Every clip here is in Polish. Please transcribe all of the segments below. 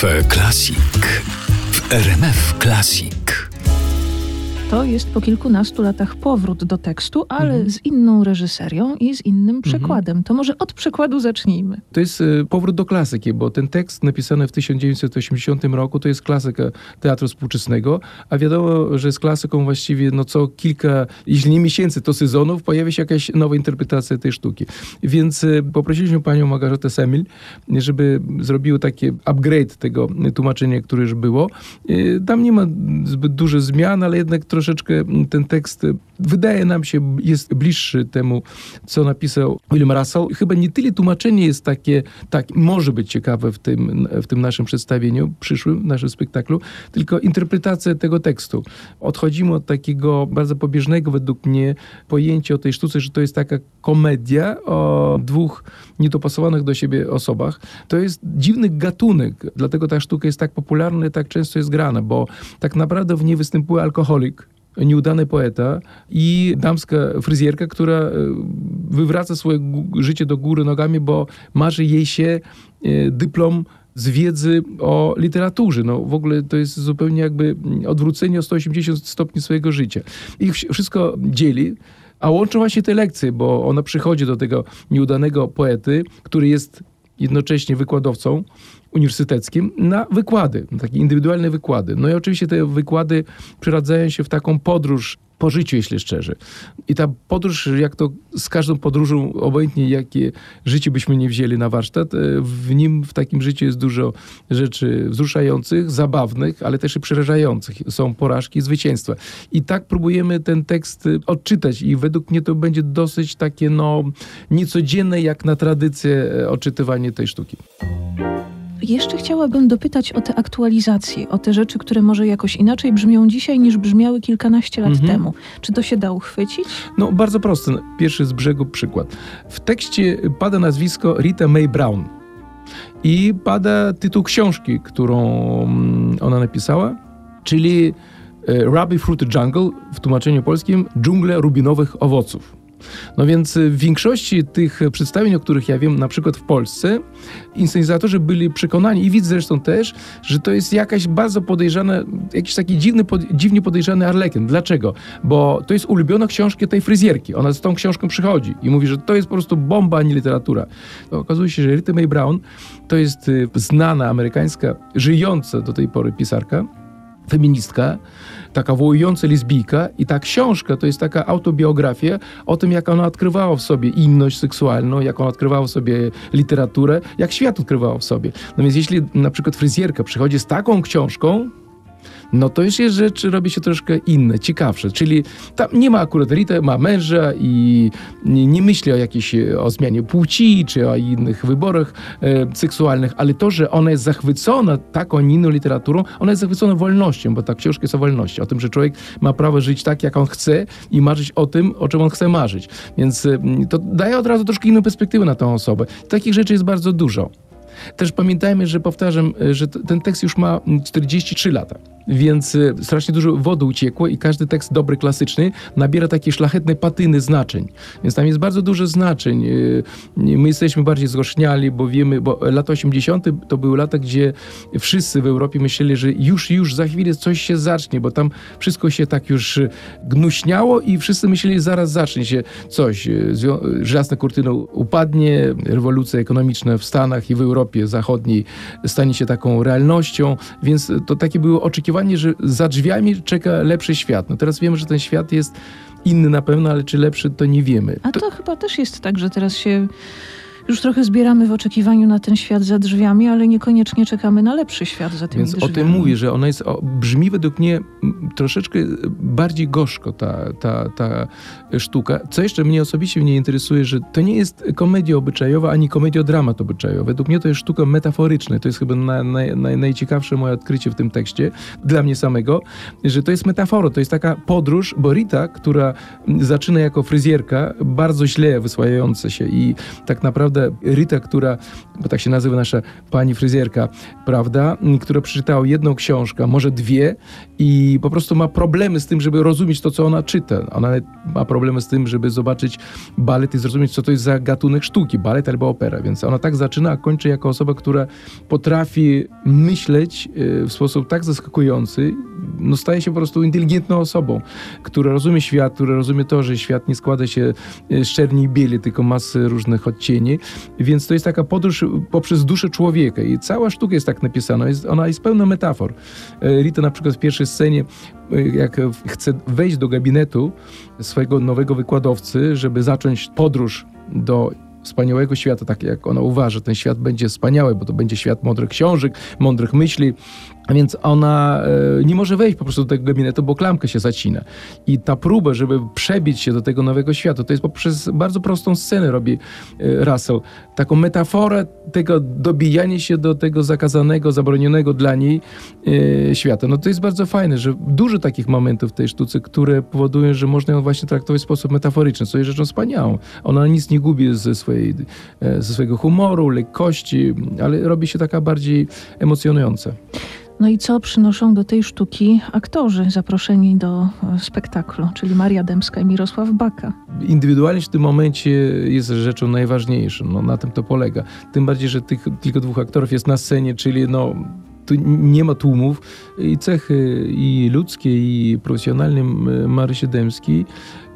Cafe Classic w RMF Classic. To jest po kilkunastu latach powrót do tekstu, ale Mhm. z inną reżyserią i z innym przekładem. To może od przekładu zacznijmy. To jest e, powrót do klasyki, bo ten tekst napisany w 1980 roku to jest klasyka teatru współczesnego, a wiadomo, że z klasyką właściwie no co kilka, jeśli nie miesięcy, to sezonów pojawia się jakaś nowa interpretacja tej sztuki. Więc e, poprosiliśmy panią Margaretę Semil, żeby zrobiła taki upgrade tego tłumaczenia, które już było. E, Tam nie ma zbyt dużo zmian, ale jednak troszeczkę ten tekst e, wydaje nam się jest bliższy temu, co napisał William Russell. Chyba nie tyle tłumaczenie jest takie, tak, może być ciekawe w tym, w tym naszym przedstawieniu, przyszłym, naszym spektaklu, tylko interpretacja tego tekstu. Odchodzimy od takiego bardzo pobieżnego według mnie pojęcia o tej sztuce, że to jest taka komedia o dwóch niedopasowanych do siebie osobach. To jest dziwny gatunek, dlatego ta sztuka jest tak popularna i tak często jest grana, bo tak naprawdę w niej występuje alkoholik, nieudany poeta i damska fryzjerka, która e, wywraca swoje życie do góry nogami, bo marzy jej się e, dyplom z wiedzy o literaturze. No, w ogóle to jest zupełnie jakby odwrócenie o 180 stopni swojego życia. Ich wszystko dzieli, a łączą właśnie te lekcje, bo ona przychodzi do tego nieudanego poety, który jest jednocześnie wykładowcą uniwersyteckim na wykłady, na takie indywidualne wykłady. No i oczywiście te wykłady przeradzają się w taką podróż po życiu, jeśli szczerze. I ta podróż, jak to z każdą podróżą, obojętnie jakie życie byśmy nie wzięli na warsztat, e, w nim, w takim życiu jest dużo rzeczy wzruszających, zabawnych, ale też i przerażających. Są porażki i zwycięstwa. I tak próbujemy ten tekst e, odczytać i według mnie to będzie dosyć takie, no, niecodzienne jak na tradycję e, odczytywanie tej sztuki. Jeszcze chciałabym dopytać o te aktualizacje, o te rzeczy, które może jakoś inaczej brzmią dzisiaj niż brzmiały kilkanaście lat Mhm. temu. Czy to się da uchwycić? No, bardzo prosty. Pierwszy z brzegu przykład. W tekście pada nazwisko Rita Mae Brown i pada tytuł książki, którą mm, ona napisała, czyli e, Ruby Fruit Jungle w tłumaczeniu polskim Dżungle rubinowych owoców. No więc w większości tych przedstawień, o których ja wiem, na przykład w Polsce, inscenizatorzy byli przekonani i widz zresztą też, że to jest jakaś bardzo podejrzana, jakiś taki dziwny, pod, dziwnie podejrzany Arlekin. Dlaczego? Bo to jest ulubiona książka tej fryzjerki. Ona z tą książką przychodzi i mówi, że to jest po prostu bomba, a nie literatura. Okazuje się, że Rita Mae Brown to jest y, znana amerykańska, żyjąca do tej pory pisarka, feministka, taka wołująca lesbijka i ta książka to jest taka autobiografia o tym, jak ona odkrywała w sobie inność seksualną, jak ona odkrywała w sobie literaturę, jak świat odkrywała w sobie. No więc jeśli na przykład fryzjerka przychodzi z taką książką, no to już jest rzecz, robi się troszkę inne, ciekawsze. Czyli tam nie ma akurat Rita, ma męża i nie, nie myśli o jakiejś, e, o zmianie płci, czy o innych wyborach e, seksualnych, ale to, że ona jest zachwycona taką, inną literaturą, ona jest zachwycona wolnością, bo ta książka jest o wolności, o tym, że człowiek ma prawo żyć tak, jak on chce i marzyć o tym, o czym on chce marzyć. Więc e, to daje od razu troszkę inną perspektywę na tą osobę. Takich rzeczy jest bardzo dużo. Też pamiętajmy, że powtarzam, e, że ten tekst już ma mm, 43 lata, więc e, strasznie dużo wody uciekło i każdy tekst dobry, klasyczny nabiera takie szlachetne patyny znaczeń. Więc tam jest bardzo dużo znaczeń. E, My jesteśmy bardziej zgorzchniali, bo wiemy, bo lata 80. to były lata, gdzie wszyscy w Europie myśleli, że już, już za chwilę coś się zacznie, bo tam wszystko się tak już e, gnuśniało i wszyscy myśleli, zaraz zacznie się coś. Żelazna kurtyna upadnie, rewolucja ekonomiczna w Stanach i w Europie Zachodniej stanie się taką realnością, więc to takie było oczekiwanie, że za drzwiami czeka lepszy świat. No teraz wiemy, że ten świat jest inny na pewno, ale czy lepszy, to nie wiemy. A to chyba też jest tak, że teraz się już trochę zbieramy w oczekiwaniu na ten świat za drzwiami, ale niekoniecznie czekamy na lepszy świat za tymi Więc drzwiami. o tym mówię, że ona jest, o, brzmi według mnie troszeczkę bardziej gorzko ta, ta, ta sztuka. Co jeszcze mnie osobiście mnie interesuje, że to nie jest komedia obyczajowa, ani komedia dramat obyczajowa. Według mnie to jest sztuka metaforyczna. To jest chyba na, na, na, najciekawsze moje odkrycie w tym tekście, dla mnie samego, że to jest metafora, to jest taka podróż, bo Rita, która zaczyna jako fryzjerka, bardzo źle wysłająca się i tak naprawdę prawda, Rita, która, bo tak się nazywa nasza pani fryzjerka, prawda, która przeczytała jedną książkę, może dwie i po prostu ma problemy z tym, żeby rozumieć to, co ona czyta. Ona ma problemy z tym, żeby zobaczyć balet i zrozumieć, co to jest za gatunek sztuki, balet albo opera. Więc ona tak zaczyna, a kończy jako osoba, która potrafi myśleć e, w sposób tak zaskakujący, no staje się po prostu inteligentną osobą, która rozumie świat, która rozumie to, że świat nie składa się e, z czerni i bieli, tylko masy różnych odcieni. Więc to jest taka podróż poprzez duszę człowieka i cała sztuka jest tak napisana. Jest, ona jest pełna metafor. E, Rita na przykład w pierwszej scenie jak chce wejść do gabinetu swojego nowego wykładowcy, żeby zacząć podróż do wspaniałego świata, tak jak ona uważa, ten świat będzie wspaniały, bo to będzie świat mądrych książek, mądrych myśli, a więc ona e, nie może wejść po prostu do tego gabinetu, bo klamka się zacina. I ta próba, żeby przebić się do tego nowego świata, to jest poprzez bardzo prostą scenę robi e, Russell. Taką metaforę tego dobijania się do tego zakazanego, zabronionego dla niej e, świata. No to jest bardzo fajne, że dużo takich momentów w tej sztuce, które powodują, że można ją właśnie traktować w sposób metaforyczny, co jest rzeczą wspaniałą. Ona nic nie gubi ze, swojej, ze swojego humoru, lekkości, ale robi się taka bardziej emocjonująca. No i co przynoszą do tej sztuki aktorzy zaproszeni do e, spektaklu, czyli Maria Dębska i Mirosław Baka? Indywidualność w tym momencie jest rzeczą najważniejszą. No, na tym to polega. Tym bardziej, że tych tylko dwóch aktorów jest na scenie, czyli no, tu nie ma tłumów i cechy i ludzkie, i profesjonalne Marysi Dębskiej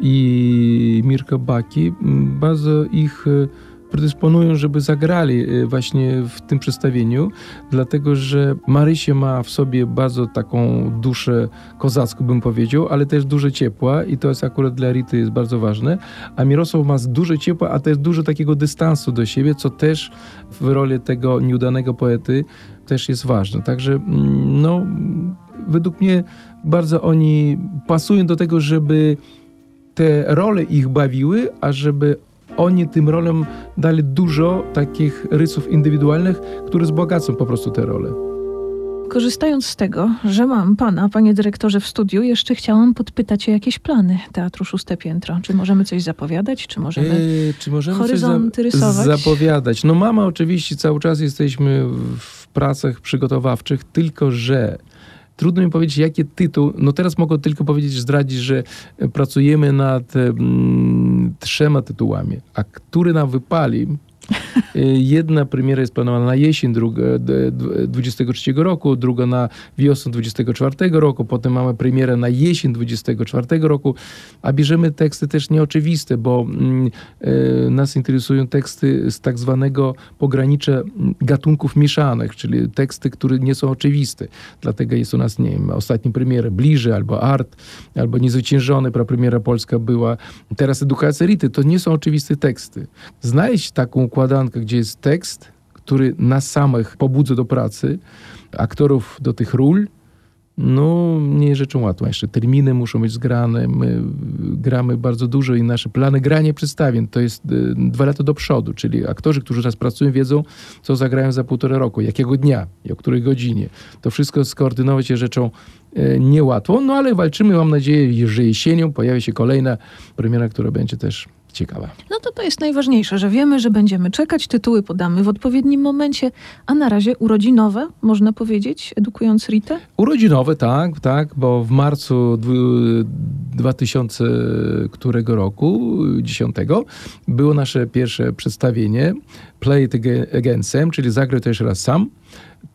i Mirka Baki bardzo ich predysponują, żeby zagrali y, właśnie w tym przedstawieniu, dlatego że Marysia ma w sobie bardzo taką duszę kozacką, bym powiedział, ale też duże ciepła i to jest akurat dla Rity jest bardzo ważne, a Mirosław ma duże ciepła, a też dużo takiego dystansu do siebie, co też w roli tego nieudanego poety też jest ważne. Także mm, no, według mnie bardzo oni pasują do tego, żeby te role ich bawiły, a żeby oni tym rolom dali dużo takich rysów indywidualnych, które wzbogacą po prostu te role. Korzystając z tego, że mam pana, panie dyrektorze, w studiu, jeszcze chciałam podpytać o jakieś plany Teatru Szóste Piętro. Czy możemy coś zapowiadać? Czy możemy, eee, czy możemy horyzonty coś za rysować? zapowiadać? No mama oczywiście, cały czas jesteśmy w pracach przygotowawczych, tylko że Trudno mi powiedzieć, jaki tytuł. No teraz mogę tylko powiedzieć, zdradzić, że pracujemy nad mm, trzema tytułami, a który nam wypali, jedna premiera jest planowana na jesień druga, 23 roku, druga na wiosnę 24 roku, potem mamy premierę na jesień 24 roku, a bierzemy teksty też nieoczywiste, bo mm, y, nas interesują teksty z tak zwanego pogranicza gatunków mieszanych, czyli teksty, które nie są oczywiste. Dlatego jest u nas, nie wiem, ostatnia premiera Bliżej, albo Art, albo Niezwyciężony, premiera polska była. Teraz Edukacja Rity, to nie są oczywiste teksty. Znaleźć taką układankę, gdzie jest tekst, który nas samych pobudza do pracy, aktorów do tych ról, no nie jest rzeczą łatwą. Jeszcze terminy muszą być zgrane. My gramy bardzo dużo i nasze plany grania przedstawień to jest y, dwa lata do przodu, czyli aktorzy, którzy teraz pracują, wiedzą, co zagrają za półtora roku, jakiego dnia i o której godzinie. To wszystko skoordynować jest rzeczą y, niełatwą, no ale walczymy. Mam nadzieję, że jesienią pojawi się kolejna premiera, która będzie też ciekawa. No to to jest najważniejsze, że wiemy, że będziemy czekać, tytuły podamy w odpowiednim momencie, a na razie urodzinowe, można powiedzieć, edukując Ritę? Urodzinowe, tak, tak, bo w marcu 2000 którego roku, 10, było nasze pierwsze przedstawienie Play It Again Sam, czyli zagraj to jeszcze raz sam.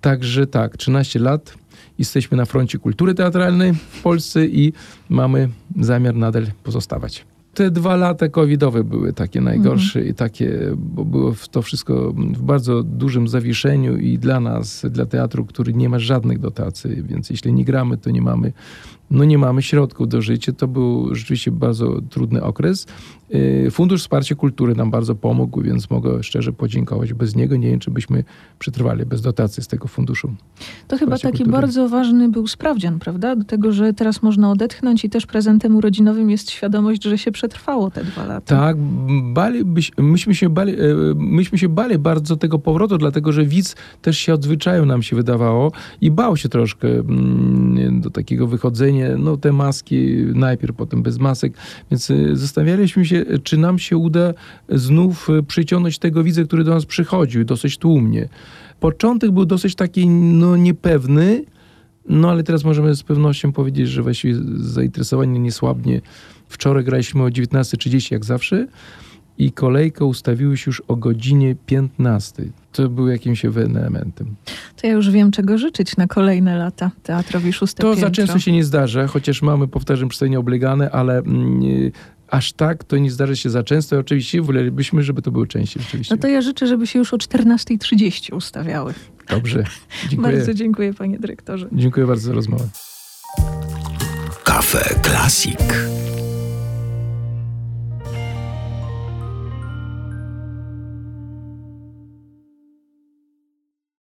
Także tak, 13 lat jesteśmy na froncie kultury teatralnej w Polsce i mamy zamiar nadal pozostawać te dwa lata covidowe były takie najgorsze mhm. i takie, bo było to wszystko w bardzo dużym zawieszeniu i dla nas, dla teatru, który nie ma żadnych dotacji, więc jeśli nie gramy, to nie mamy no nie mamy środków do życia. To był rzeczywiście bardzo trudny okres. Y, Fundusz Wsparcia Kultury nam bardzo pomógł, więc mogę szczerze podziękować. Bez niego nie wiem, czy byśmy przetrwali bez dotacji z tego funduszu. To chyba taki kultury. bardzo ważny był sprawdzian, prawda? Do tego, że teraz można odetchnąć i też prezentem urodzinowym jest świadomość, że się przetrwało te dwa lata. Tak, bali, myśmy, się bali, e, myśmy się bali bardzo tego powrotu, dlatego że widz też się odzwyczaił, nam się wydawało i bał się troszkę mm, do takiego wychodzenia no te maski najpierw, potem bez masek, więc y, zastanawialiśmy się, czy nam się uda znów y, przyciągnąć tego widza, który do nas przychodził, dosyć tłumnie. Początek był dosyć taki, no niepewny, no ale teraz możemy z pewnością powiedzieć, że właściwie zainteresowanie nie słabnie. Wczoraj graliśmy o 19.30 jak zawsze i kolejka ustawiły się już o godzinie 15. To był jakimś ewenementem. To ja już wiem, czego życzyć na kolejne lata teatrowi Szóste To Piętro. za często się nie zdarza, chociaż mamy, powtarzam, przedstawienia oblegane, ale mm, aż tak to nie zdarza się za często. Oczywiście wolelibyśmy, żeby to było częściej. Oczywiście. No to ja życzę, żeby się już o 14.30 ustawiały. Dobrze. Dziękuję. Bardzo dziękuję, panie dyrektorze. Dziękuję bardzo za rozmowę. Kafe Klasik.